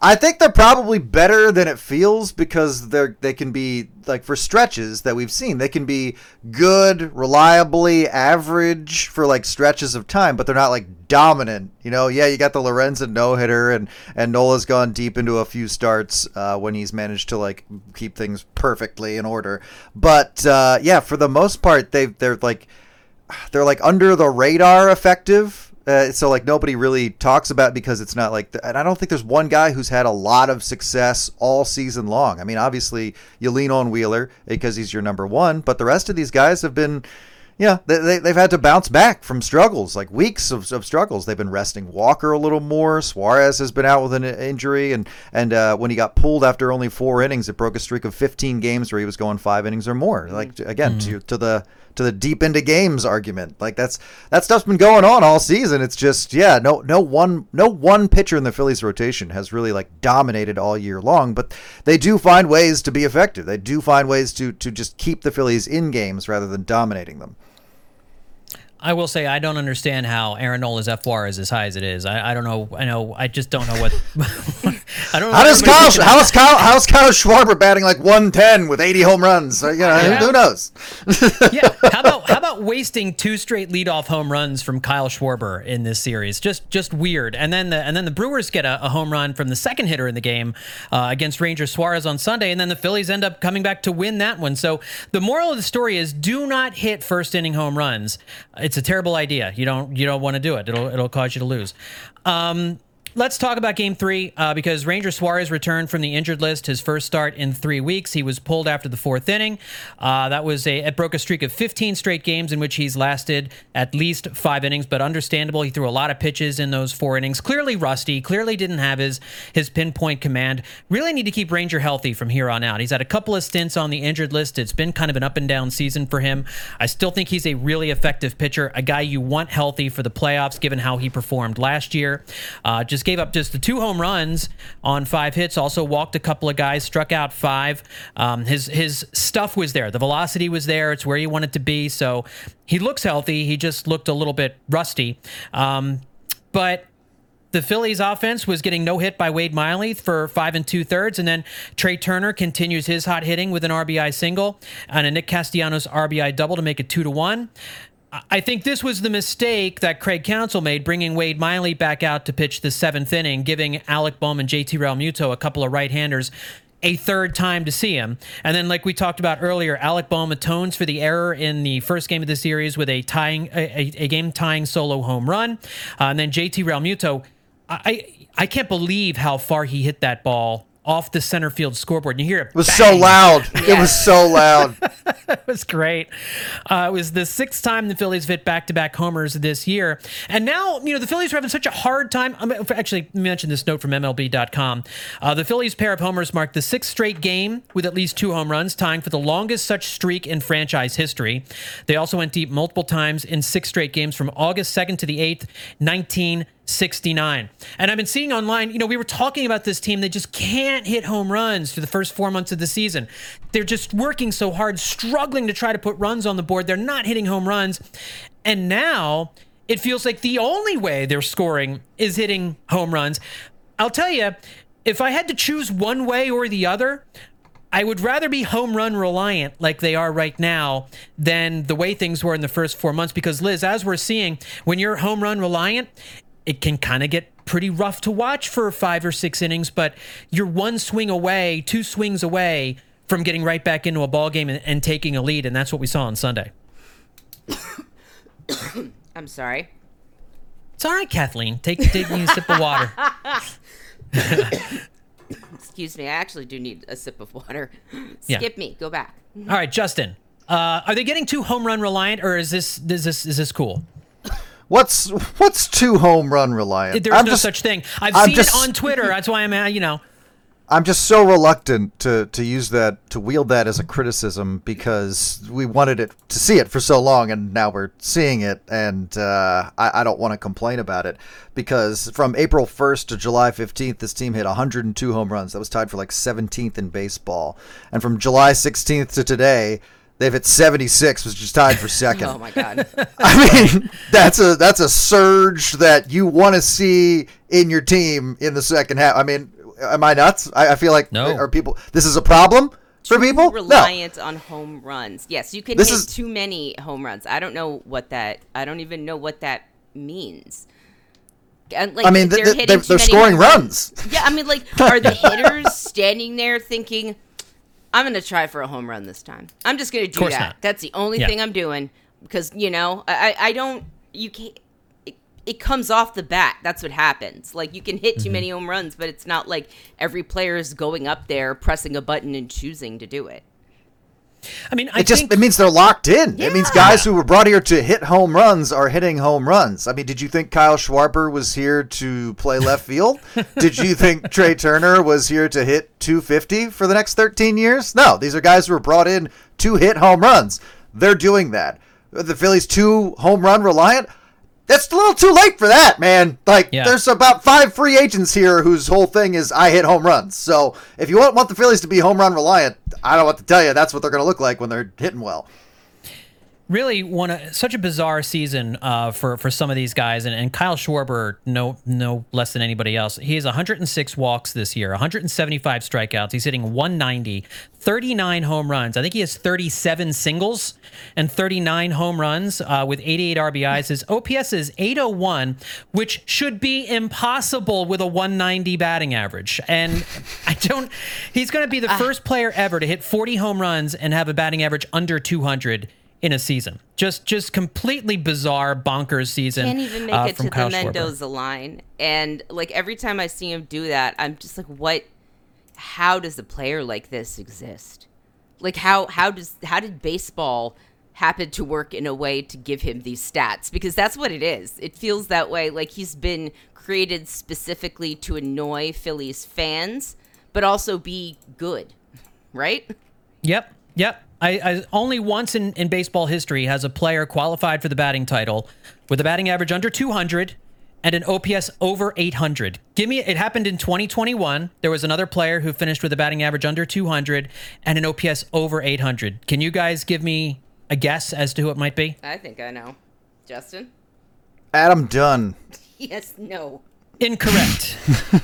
I think they're probably better than it feels because they're they can be like for stretches that we've seen they can be good, reliably average for like stretches of time, but they're not like dominant. You know, yeah, you got the Lorenzen no hitter and and Nola's gone deep into a few starts uh, when he's managed to like keep things perfectly in order. But uh, yeah, for the most part, they they're like they're like under the radar effective. Uh, so like nobody really talks about because it's not like, the, and I don't think there's one guy who's had a lot of success all season long. I mean, obviously you lean on Wheeler because he's your number one, but the rest of these guys have been, yeah, they, they, they've had to bounce back from struggles, like weeks of, of struggles. They've been resting Walker a little more. Suarez has been out with an injury, and and uh, when he got pulled after only four innings, it broke a streak of 15 games where he was going five innings or more. Like again, to to the to the deep into games argument. Like that's that stuff's been going on all season. It's just yeah, no no one no one pitcher in the Phillies rotation has really like dominated all year long, but they do find ways to be effective. They do find ways to to just keep the Phillies in games rather than dominating them. I will say I don't understand how Aaron Nola's FWAR is as high as it is. I, I don't know. I know. I just don't know what. I don't know. How does Kyle how's Kyle how's Kyle Schwarber batting like 110 with 80 home runs? Uh, You know, Yeah. who knows? yeah. How about how about wasting two straight leadoff home runs from Kyle Schwarber in this series? Just just weird. And then the and then the Brewers get a, a home run from the second hitter in the game uh, against Ranger Suarez on Sunday, and then the Phillies end up coming back to win that one. So the moral of the story is: do not hit first inning home runs. It's a terrible idea. You don't you don't want to do it. It'll it'll cause you to lose. Um, Let's talk about game three uh, because Ranger Suarez returned from the injured list, his first start in three weeks. He was pulled after the fourth inning. Uh, that was a, it broke a streak of 15 straight games in which he's lasted at least five innings, but understandable. He threw a lot of pitches in those four innings. Clearly rusty, clearly didn't have his, his pinpoint command. Really need to keep Ranger healthy from here on out. He's had a couple of stints on the injured list. It's been kind of an up and down season for him. I still think he's a really effective pitcher, a guy you want healthy for the playoffs, given how he performed last year. Uh, just gave up just the two home runs on five hits. Also walked a couple of guys, struck out five. Um, his his stuff was there. The velocity was there. It's where you want it to be. So he looks healthy. He just looked a little bit rusty. Um, but the Phillies offense was getting no hit by Wade Miley for five and two thirds, and then Trea Turner continues his hot hitting with an RBI single and a Nick Castellanos RBI double to make it two to one. I- think this was the mistake that Craig Counsell made, bringing Wade Miley back out to pitch the seventh inning, giving Alec Bohm and JT Realmuto a couple of right-handers a third time to see him. And then, like we talked about earlier, Alec Bohm atones for the error in the first game of the series with a tying a, a, game tying solo home run. Uh, and then JT Realmuto, I I can't believe how far he hit that ball off the center field scoreboard. And you hear it. It was so loud. It was so loud. it was great. Uh, it was the sixth time the Phillies hit back-to-back homers this year, and now you know the Phillies are having such a hard time. I'm actually mentioned this note from MLB.com. Uh, the Phillies' pair of homers marked the sixth straight game with at least two home runs, tying for the longest such streak in franchise history. They also went deep multiple times in six straight games from August 2nd to the 8th, 1969. And I've been seeing online, you know, we were talking about this team. They just can't hit home runs for the first four months of the season. They're just working so hard, struggling to try to put runs on the board. They're not hitting home runs. And now it feels like the only way they're scoring is hitting home runs. I'll tell you, if I had to choose one way or the other, I would rather be home run reliant like they are right now than the way things were in the first four months. Because, Liz, as we're seeing, when you're home run reliant, it can kind of get pretty rough to watch for five or six innings, but you're one swing away, two swings away from getting right back into a ball game and, and taking a lead, and that's what we saw on Sunday. I'm sorry. It's all right, Kathleen. Take take me a sip of water. Excuse me. I actually do need a sip of water. Yeah. Skip me. Go back. All right, Justin. Uh, are they getting too home run reliant, or is this is this is this cool? What's what's two home run reliant? There's I'm no just, such thing. I've I'm seen just- it on Twitter. That's why I'm, uh, you know. I'm just so reluctant to to use that to wield that as a criticism because we wanted it to see it for so long and now we're seeing it and uh, I, I don't want to complain about it because from April 1st to July 15th this team hit 102 home runs that was tied for like 17th in baseball and from July 16th to today They've hit 76, which is tied for second. Oh my god. I mean, that's a that's a surge that you want to see in your team in the second half. I mean, am I nuts? I, I feel like No. are people? This is a problem for people. No. reliant on home runs. Yes, you can This hit is- too many home runs. I don't know what that. I don't even know what that means. Like, I mean, they're they're, hitting they're, they're scoring home runs. Yeah, I mean, like, are the hitters standing there thinking, "I'm going to try for a home run this time. I'm just going to do that. not. That's the only Yeah. thing I'm doing." Because you know, I I don't. You can't. It, it comes off the bat. That's what happens. Like you can hit Mm-hmm. too many home runs, but it's not like every player is going up there, pressing a button, and choosing to do it. I mean, I It just think it means they're locked in. It means guys who were brought here to hit home runs are hitting home runs. I mean, did you think Kyle Schwarber was here to play left field? did you think Trea Turner was here to hit 250 for the next 13 years? No, these are guys who were brought in to hit home runs. They're doing that. Are The Phillies too home run reliant. That's a little too late for that, man. Like, Yeah. there's about five free agents here whose whole thing is I hit home runs. So if you want, want the Phillies to be home run reliant, I don't know what to tell you. That's what they're going to look like when they're hitting well. Really one of, such a bizarre season uh, for for some of these guys, and, and Kyle Schwarber no no less than anybody else. He has 106 walks this year, 175 strikeouts. He's hitting 190, 39 home runs. I think he has 37 singles and 39 home runs uh, with 88 RBIs. His OPS is 801, which should be impossible with a 190 batting average. And I don't. He's going to be the first player ever to hit 40 home runs and have a batting average under 200 in a season. Just just completely bizarre, bonkers season. Can't even make uh, it from to Kyle the Schwarber. Mendoza line, and like every time I see him do that, I'm just like, what? How does a player like this exist? Like how how does how did baseball happen to work in a way to give him these stats? Because that's what it is. It feels that way. Like he's been created specifically to annoy Phillies fans, but also be good, right? Yep, yep. I, I only once in, in baseball history has a player qualified for the batting title with a batting average under 200 and an OPS over 800. Give me it happened in 2021. There was another player who finished with a batting average under 200 and an OPS over 800. Can you guys give me a guess as to who it might be? I think I know. Justin? Adam Dunn. Yes, no. Incorrect.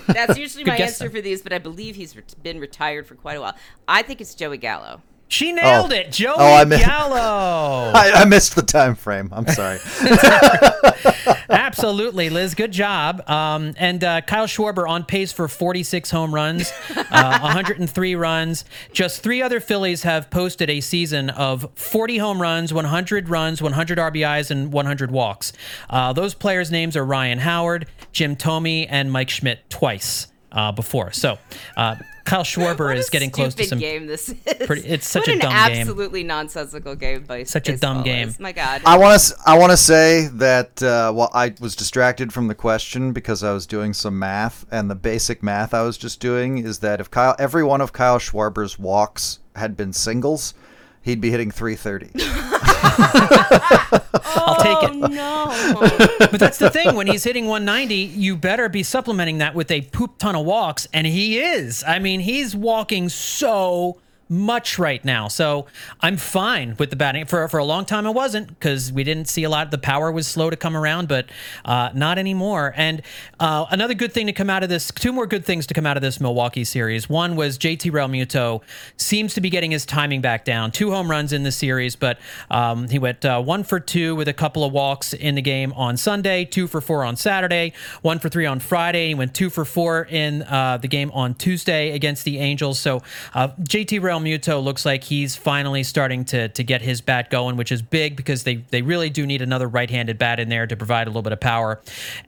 That's usually my answer though. for these, but I believe he's re- been retired for quite a while. I think it's Joey Gallo. She nailed Oh. it. Joey Oh, I Gallo. I, I missed the time frame. I'm sorry. Absolutely, Liz. Good job. Um, and uh, Kyle Schwarber on pace for 46 home runs, uh, 103 runs. Just three other Phillies have posted a season of 40 home runs, 100 runs, 100 RBIs, and 100 walks. Uh, those players' names are Ryan Howard, Jim Thome, and Mike Schmidt twice uh, before. So uh, Kyle Schwarber is getting close to some. game this is. pretty- it's such What a an dumb game. absolutely nonsensical game by Such a dumb game. is. My God. I want to. I want to say that uh, well, I was distracted from the question because I was doing some math, and the basic math I was just doing is that if Kyle, every one of Kyle Schwarber's walks had been singles, he'd be hitting 330. I'll take it. oh no! But that's the thing. When he's hitting 190, you better be supplementing that with a poop ton of walks. And he is. I mean, he's walking so much right now. So I'm fine with the batting. For for a long time, I wasn't because we didn't see a lot. The power was slow to come around, but uh, not anymore. And uh, another good thing to come out of this, two more good things to come out of this Milwaukee series. One was JT Realmuto seems to be getting his timing back down. Two home runs in the series, but um, he went uh, one for two with a couple of walks in the game on Sunday, two for four on Saturday, one for three on Friday. He went two for four in uh, the game on Tuesday against the Angels. So uh, JT Realmuto looks like he's finally starting to to get his bat going, which is big because they they really do need another right-handed bat in there to provide a little bit of power.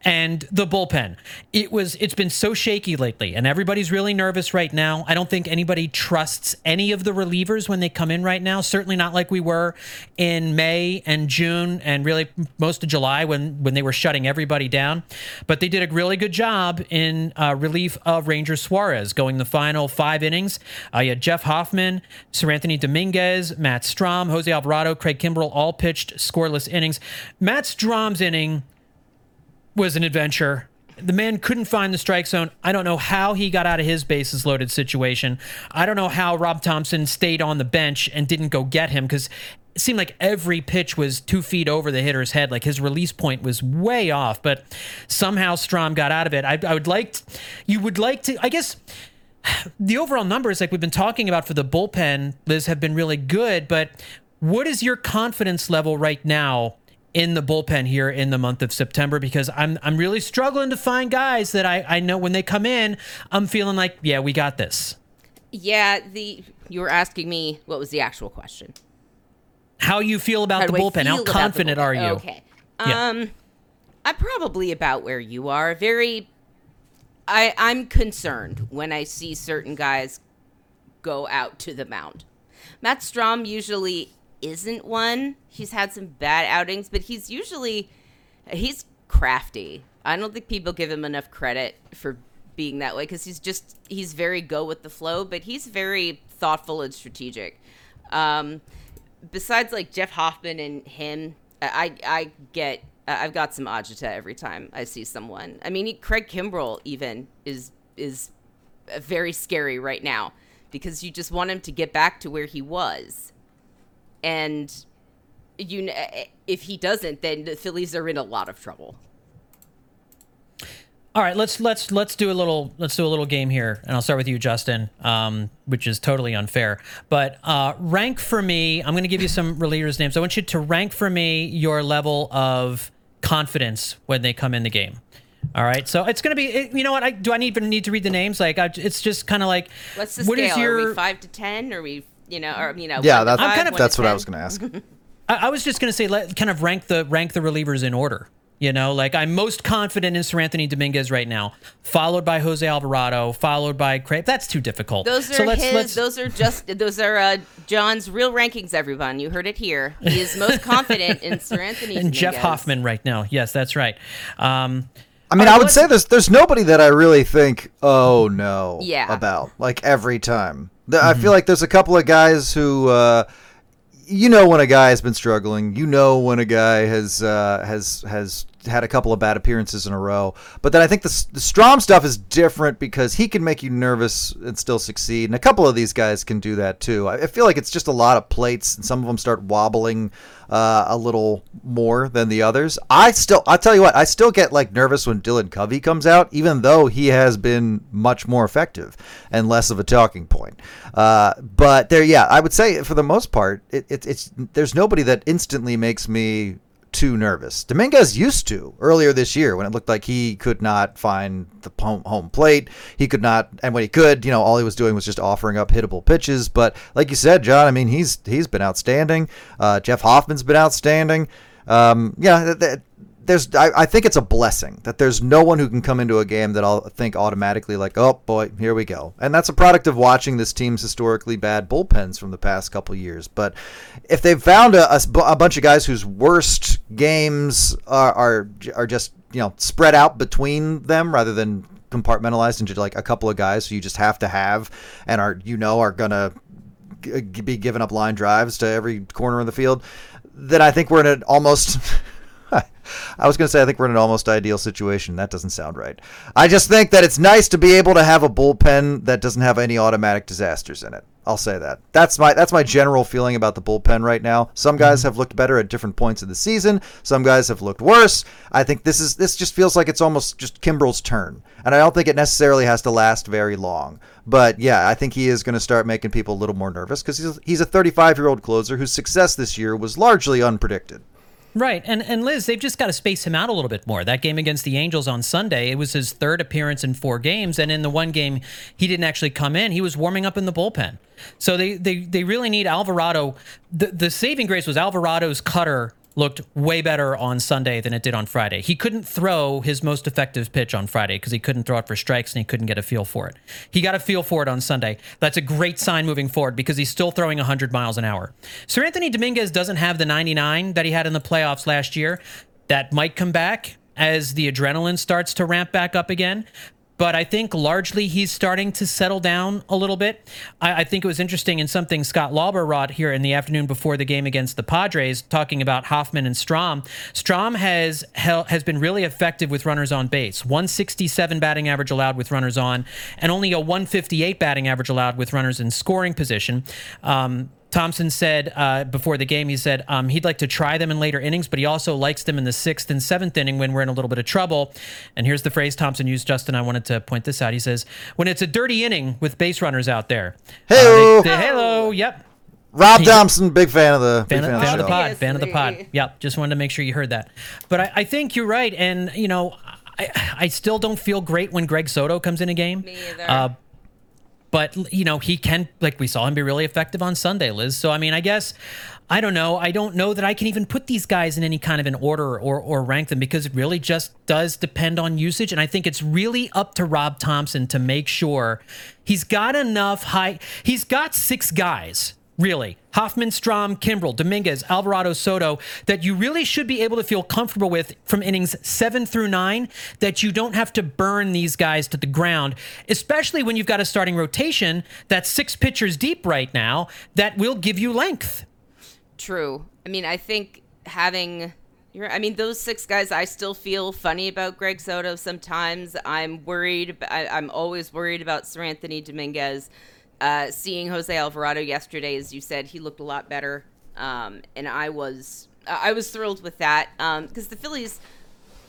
And the bullpen, it was it's been so shaky lately, and everybody's really nervous right now. I don't think anybody trusts any of the relievers when they come in right now. Certainly not like we were in May and June and really most of July when when they were shutting everybody down. But they did a really good job in uh, relief of Ranger Suarez, going the final five innings. Uh, you had Jeff Hoffman, Seranthony Dominguez, Matt Strahm, Jose Alvarado, Craig Kimbrel all pitched scoreless innings. Matt Strahm's inning was an adventure. The man couldn't find the strike zone. I don't know how he got out of his bases loaded situation. I don't know how Rob Thomson stayed on the bench and didn't go get him because it seemed like every pitch was two feet over the hitter's head. Like his release point was way off, but somehow Strahm got out of it. I, I would like, t- you would like to, I guess the overall numbers, like we've been talking about for the bullpen, Liz, have been really good. But what is your confidence level right now in the bullpen here in the month of September? Because I'm I'm really struggling to find guys that I, I know when they come in, I'm feeling like, yeah, we got this. Yeah, the you were asking me what was the actual question. How you feel about How the bullpen? How confident bullpen? are you? Okay. Yeah. Um, I'm probably about where you are. Very. I I'm concerned when I see certain guys go out to the mound. Matt Strahm usually isn't one. He's had some bad outings, but he's usually he's crafty. I don't think people give him enough credit for being that way because he's just he's very go with the flow, but he's very thoughtful and strategic. Um, besides like Jeff Hoffman and him, I I get I've got some agita every time I see someone. I mean, Craig Kimbrel even is is very scary right now because you just want him to get back to where he was, and you if he doesn't, then the Phillies are in a lot of trouble. All right, let's let's let's do a little let's do a little game here, and I'll start with you, Justin, um, which is totally unfair. But uh, rank for me. I'm going to give you some relievers' names. I want you to rank for me your level of confidence when they come in the game. All right, so it's going to be. it- You know what? I do. I need even need to read the names. Like, I, it's just kind of like. What's the what is scale? Are your- we five to ten? Are we you know? Or you know? Yeah, that's five, kind of- that's what I was going to ask. I, I was just going to say, let kind of rank the rank the relievers in order. You know, like I'm most confident in Seranthony Dominguez right now, followed by Jose Alvarado, followed by Craig. That's too difficult. Those are so let's, his. let's, Those are just. Those are uh, John's real rankings. Everyone, you heard it here. He is most confident in Seranthony and Jeff Hoffman right now. Yes, that's right. Um, I mean, I would say there's there's nobody that I really think, oh no, Yeah. about like every time. The- I feel like there's a couple of guys who, uh, you know, when a guy has been struggling, you know, when a guy has uh, has has had a couple of bad appearances in a row. But then I think the, the Strahm stuff is different because he can make you nervous and still succeed, and a couple of these guys can do that too. I, I feel like it's just a lot of plates, and some of them start wobbling uh, a little more than the others. I still, I'll tell you what, I still get like nervous when Dylan Covey comes out, even though he has been much more effective and less of a talking point. Uh, but there, yeah, I would say for the most part, it, it, it's there's nobody that instantly makes me too nervous. Dominguez used to earlier this year when it looked like he could not find the home, plate. He could not, and when he could, you know, all he was doing was just offering up hittable pitches. But like you said, John, I mean, he's he's been outstanding. Uh, Jeff Hoffman's been outstanding. Um, yeah, th- th- there's I, I think it's a blessing that there's no one who can come into a game that I'll think automatically like, oh boy, here we go. And that's a product of watching this team's historically bad bullpens from the past couple years. But if they've found a bunch of guys whose worst games are, are are just you know spread out between them rather than compartmentalized into like a couple of guys who you just have to have and are you know are gonna g- be giving up line drives to every corner of the field, then I think we're in an almost. I was going to say I think we're in an almost ideal situation. That doesn't sound right. I just think that it's nice to be able to have a bullpen that doesn't have any automatic disasters in it. I'll say that. That's my that's my general feeling about the bullpen right now. Some guys mm-hmm. have looked better at different points of the season. Some guys have looked worse. I think this is this just feels like it's almost just Kimbrel's turn, and I don't think it necessarily has to last very long. But yeah, I think he is going to start making people a little more nervous because he's he's a 35 year old closer whose success this year was largely unpredicted. Right. And and Liz, they've just got to space him out a little bit more. That game against the Angels on Sunday, it was his third appearance in four games. And in the one game he didn't actually come in, he was warming up in the bullpen. So they they, they really need Alvarado. The the saving grace was Alvarado's cutter looked way better on Sunday than it did on Friday. He couldn't throw his most effective pitch on Friday because he couldn't throw it for strikes and he couldn't get a feel for it. He got a feel for it on Sunday. That's a great sign moving forward because he's still throwing 100 miles an hour. Seranthony Dominguez doesn't have the 99 that he had in the playoffs last year. That might come back as the adrenaline starts to ramp back up again. But I think largely he's starting to settle down a little bit. I, I think it was interesting in something Scott Lauber wrote here in the afternoon before the game against the Padres, talking about Hoffman and Strahm. Strahm has hel- has been really effective with runners on base. 167 batting average allowed with runners on, and only a 158 batting average allowed with runners in scoring position. Um, Thomson said uh, before the game, he said um, he'd like to try them in later innings, but he also likes them in the sixth and seventh inning when we're in a little bit of trouble. And here's the phrase Thomson used, Justin. I wanted to point this out. He says, when it's a dirty inning with base runners out there. Hey-o. Uh, they- they- hello. Yep. Rob Thomson, big fan of the big Fan, fan, of, fan of the the pod. Fan of the pod. Yep. Just wanted to make sure you heard that. But I, I think you're right. And, you know, I, I still don't feel great when Greg Soto comes in a game. Me either. Uh, but you know he can like we saw him be really effective on Sunday, Liz. So I mean, I guess I don't know. I don't know that I can even put these guys in any kind of an order or or rank them because it really just does depend on usage. And I think it's really up to Rob Thomson to make sure he's got enough high. He's got six guys really Hoffman, Strahm, Kimbrel, Dominguez, Alvarado, Soto that you really should be able to feel comfortable with from innings seven through nine. That you don't have to burn these guys to the ground, especially when you've got a starting rotation that's six pitchers deep right now that will give you length. True. I mean, I think having. I mean, those six guys. I still feel funny about Greg Soto. Sometimes I'm worried. I, I'm always worried about Seranthony Dominguez. Uh, seeing Jose Alvarado yesterday, as you said, he looked a lot better, um, and I was I was thrilled with that because the Phillies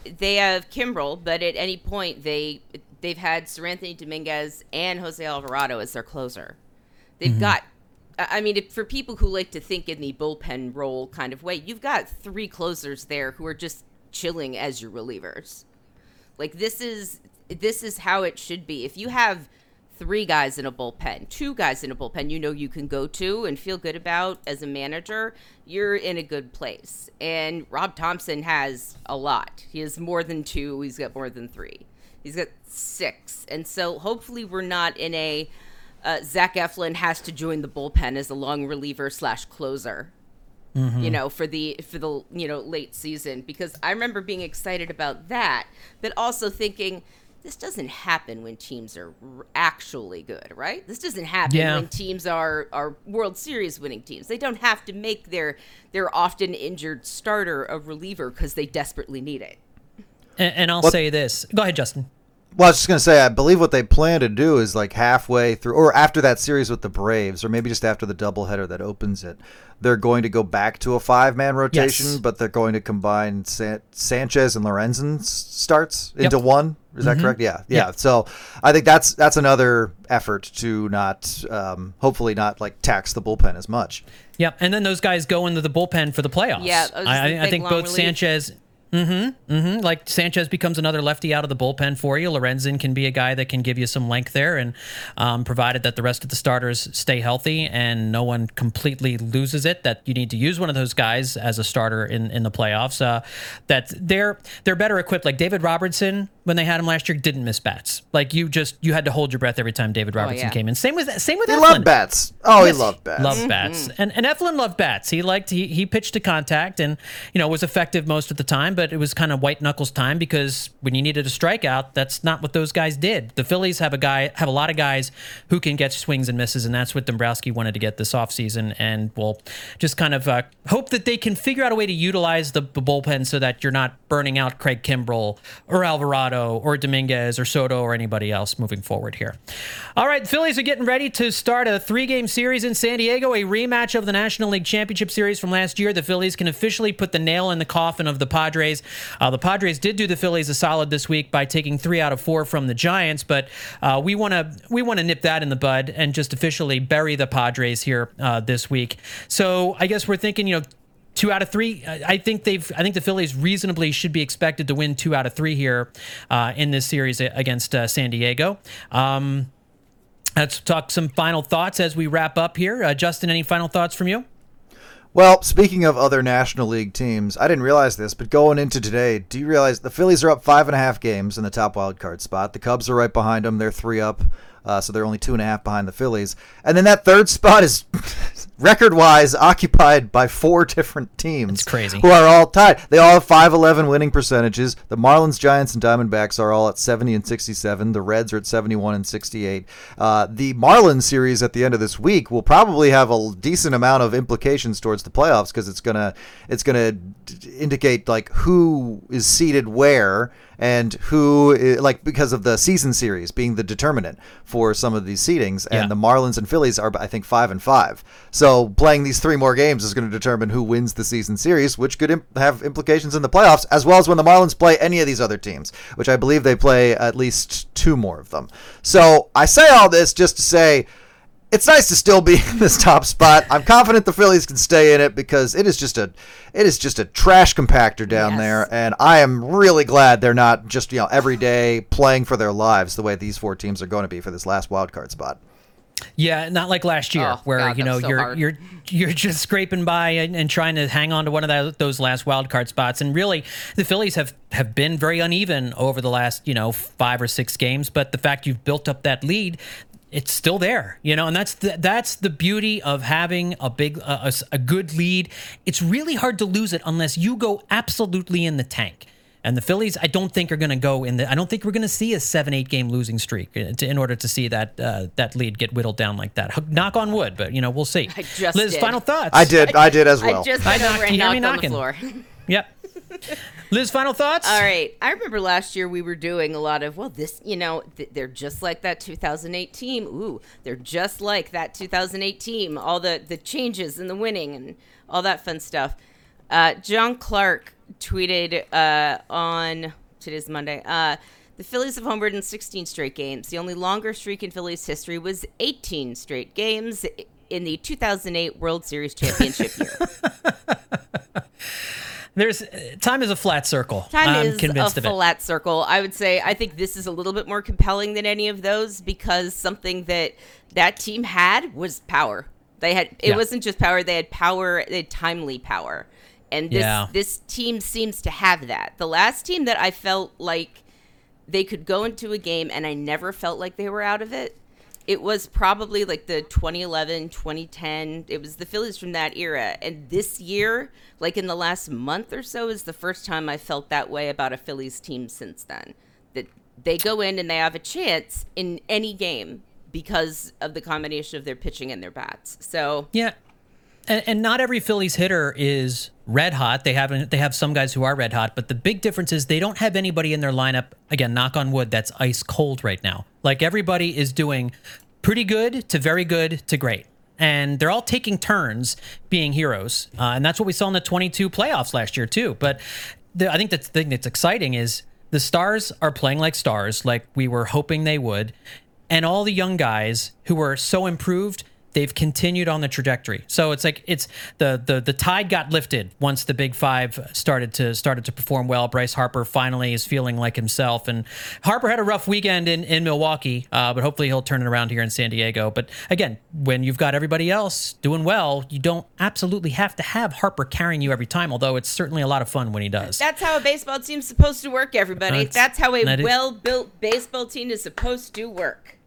they have Kimbrel, but at any point they they've had Seranthony Dominguez and Jose Alvarado as their closer. They've got. I I mean, if, for people who like to think in the bullpen role kind of way, you've got three closers there who are just chilling as your relievers. Like this is this is how it should be. If you have three guys in a bullpen, two guys in a bullpen, you know you can go to and feel good about as a manager, you're in a good place. And Rob Thomson has a lot. He has more than two. He's got more than three. He's got six. And so hopefully we're not in a uh, Zach Eflin has to join the bullpen as a long reliever slash closer you know for the for the you know late season because i remember being excited about that but also thinking this doesn't happen when teams are actually good right this doesn't happen Yeah. when teams are are world series winning teams they don't have to make their their often injured starter a reliever because they desperately need it And, and I'll What- say this. Go ahead, Justin. Well, I was just gonna say, I believe what they plan to do is like halfway through, or after that series with the Braves, or maybe just after the doubleheader that opens it, they're going to go back to a five-man rotation, Yes. but they're going to combine San- Sanchez and Lorenzen s- starts into Yep. one. Is that correct? Yeah, yeah. Yeah. So I think that's that's another effort to not, um, hopefully, not like tax the bullpen as much. Yep. And then those guys go into the bullpen for the playoffs. Yeah, I I, I think both relief. Sanchez. Mm-hmm. Mm-hmm. Like Sanchez becomes another lefty out of the bullpen for you. Lorenzen can be a guy that can give you some length there, and um, provided that the rest of the starters stay healthy and no one completely loses it, that you need to use one of those guys as a starter in, in the playoffs. Uh, that they're they're better equipped. Like David Robertson, when they had him last year, didn't miss bats. Like you just you had to hold your breath every time David Robertson yeah. came in. Same with same with He Eflin. loved bats. Oh, Yes, he loved bats. Loved bats. And and Eflin loved bats. He liked he he pitched to contact and you know was effective most of the time, but it was kind of white knuckles time because when you needed a strikeout, that's not what those guys did. The Phillies have a guy have a lot of guys who can get swings and misses, and that's what Dombrowski wanted to get this offseason. And we'll just kind of uh, hope that they can figure out a way to utilize the, the bullpen so that you're not burning out Craig Kimbrel or Alvarado or Dominguez or Soto or anybody else moving forward here. All right, the Phillies are getting ready to start a three game series in San Diego, a rematch of the National League Championship Series from last year. The Phillies can officially put the nail in the coffin of the Padres. Uh, the Padres did do the Phillies a solid this week by taking three out of four from the Giants, but uh, we want to we want to nip that in the bud and just officially bury the Padres here uh, this week. So I guess we're thinking, you know, two out of three. I I think they've. I think the Phillies reasonably should be expected to win two out of three here uh, in this series against uh, San Diego. Um, let's talk some final thoughts as we wrap up here. Uh, Justin, any final thoughts from you? Well, speaking of other National League teams, I didn't realize this, but going into today, do you realize the Phillies are up five and a half games in the top wild card spot? The Cubs are right behind them; they're three up. Uh, so they're only two and a half behind the Phillies. And then that third spot is record wise occupied by four different teams. It's crazy. Who are all tied. They all have 511 winning percentages. The Marlins, Giants, and Diamondbacks are all at 70 and 67. The Reds are at 71 and 68. Uh, the Marlins series at the end of this week will probably have a decent amount of implications towards the playoffs because it's gonna it's gonna d- indicate like who is seated where and who like because of the season series being the determinant for some of these seedings and Yeah. the Marlins and Phillies are I think 5 and 5. So playing these three more games is going to determine who wins the season series which could imp- have implications in the playoffs as well as when the Marlins play any of these other teams which I believe they play at least two more of them. So I say all this just to say it's nice to still be in this top spot. I'm confident the Phillies can stay in it because it is just a it is just a trash compactor down Yes. there and I am really glad they're not just, you know, every day playing for their lives the way these four teams are going to be for this last wild card spot. Yeah, not like last year, Oh, where God, you know so you're hard. you're you're just scraping by and, and trying to hang on to one of that, those last wild card spots. And really, the Phillies have have been very uneven over the last you know five or six games. But the fact you've built up that lead, it's still there, you know, and that's the, that's the beauty of having a big uh, a, s- a good lead. It's really hard to lose it unless you go absolutely in the tank. And the Phillies, I don't think are going to go in the. I don't think we're going to see a seven, eight game losing streak uh, to, in order to see that uh, that lead get whittled down like that. Knock on wood, but you know we'll see. I just Liz, did. final thoughts. I did I did as well. I just I went knocked- over and you hear me knocked on the floor. Yep. Liz, final thoughts. All right. I remember last year we were doing a lot of, well, this, you know, th- they're just like that 2008 team. Ooh, they're just like that 2008 team. All the, the changes and the winning and all that fun stuff. Uh, John Clark tweeted uh, on, today's Monday, uh, the Phillies have homered in 16 straight games. The only longer streak in Phillies history was 18 straight games in the 2008 World Series championship year. There's time is a flat circle. Time I'm is convinced a of it. flat circle. I would say I think this is a little bit more compelling than any of those because something that that team had was power. They had it Yeah. wasn't just power; they had power, they had timely power, and this Yeah. this team seems to have that. The last team that I felt like they could go into a game and I never felt like they were out of it. It was probably like the 2011, 2010. It was the Phillies from that era. And this year, like in the last month or so, is the first time I felt that way about a Phillies team since then. That they go in and they have a chance in any game because of the combination of their pitching and their bats. So Yeah. And, and not every Phillies hitter is red hot. They have they have some guys who are red hot, but the big difference is they don't have anybody in their lineup. Again, knock on wood, that's ice cold right now. Like everybody is doing pretty good to very good to great, and they're all taking turns being heroes. Uh, and that's what we saw in the 22 playoffs last year too. But the, I think the thing that's exciting is the stars are playing like stars, like we were hoping they would, and all the young guys who were so improved they've continued on the trajectory. So it's like it's the the the tide got lifted once the big five started to started to perform well. Bryce Harper finally is feeling like himself, and Harper had a rough weekend in in Milwaukee, uh, but hopefully he'll turn it around here in San Diego. But again, when you've got everybody else doing well, you don't absolutely have to have Harper carrying you every time. Although it's certainly a lot of fun when he does. that's how a baseball team's supposed to work, everybody. That's- That's, how a that well built baseball team is supposed to work.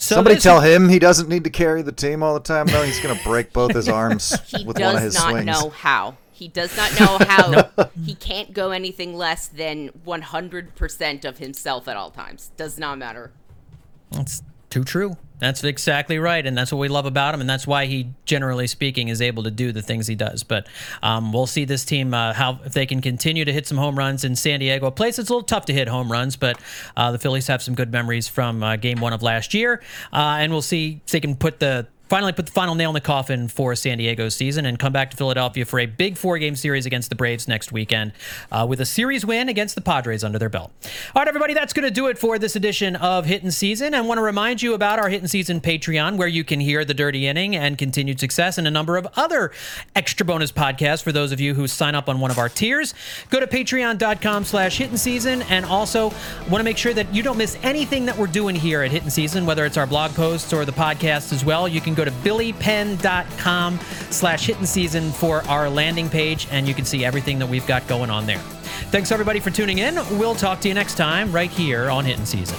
So Somebody this- tell him he doesn't need to carry the team all the time though. He's going to break both his arms He with one of his swings. He does not know how. He does not know how. He can't go anything less than 100% of himself at all times. Does not matter. That's too true. That's exactly right, and that's what we love about him, and that's why he, generally speaking, is able to do the things he does. But um, we'll see this team uh, how if they can continue to hit some home runs in San Diego, a place that's a little tough to hit home runs, but uh, the Phillies have some good memories from uh, Game One of last year, uh, and we'll see if they can put the finally put the final nail in the coffin for San Diego's season and come back to Philadelphia for a big four game series against the Braves next weekend uh, with a series win against the Padres under their belt. All right, everybody, that's going to do it for this edition of Hittin' Season. I want to remind you about our Hittin' Season Patreon, where you can hear the Dirty Inning and Continued Success and a number of other extra bonus podcasts for those of you who sign up on one of our tiers. Go to patreon.com slash Hittin' Season and also want to make sure that you don't miss anything that we're doing here at Hittin' Season, whether it's our blog posts or the podcast as well. You can go to billypenn.com slash Hittin' Season for our landing page, and you can see everything that we've got going on there. Thanks everybody for tuning in. We'll talk to you next time right here on Hittin' Season.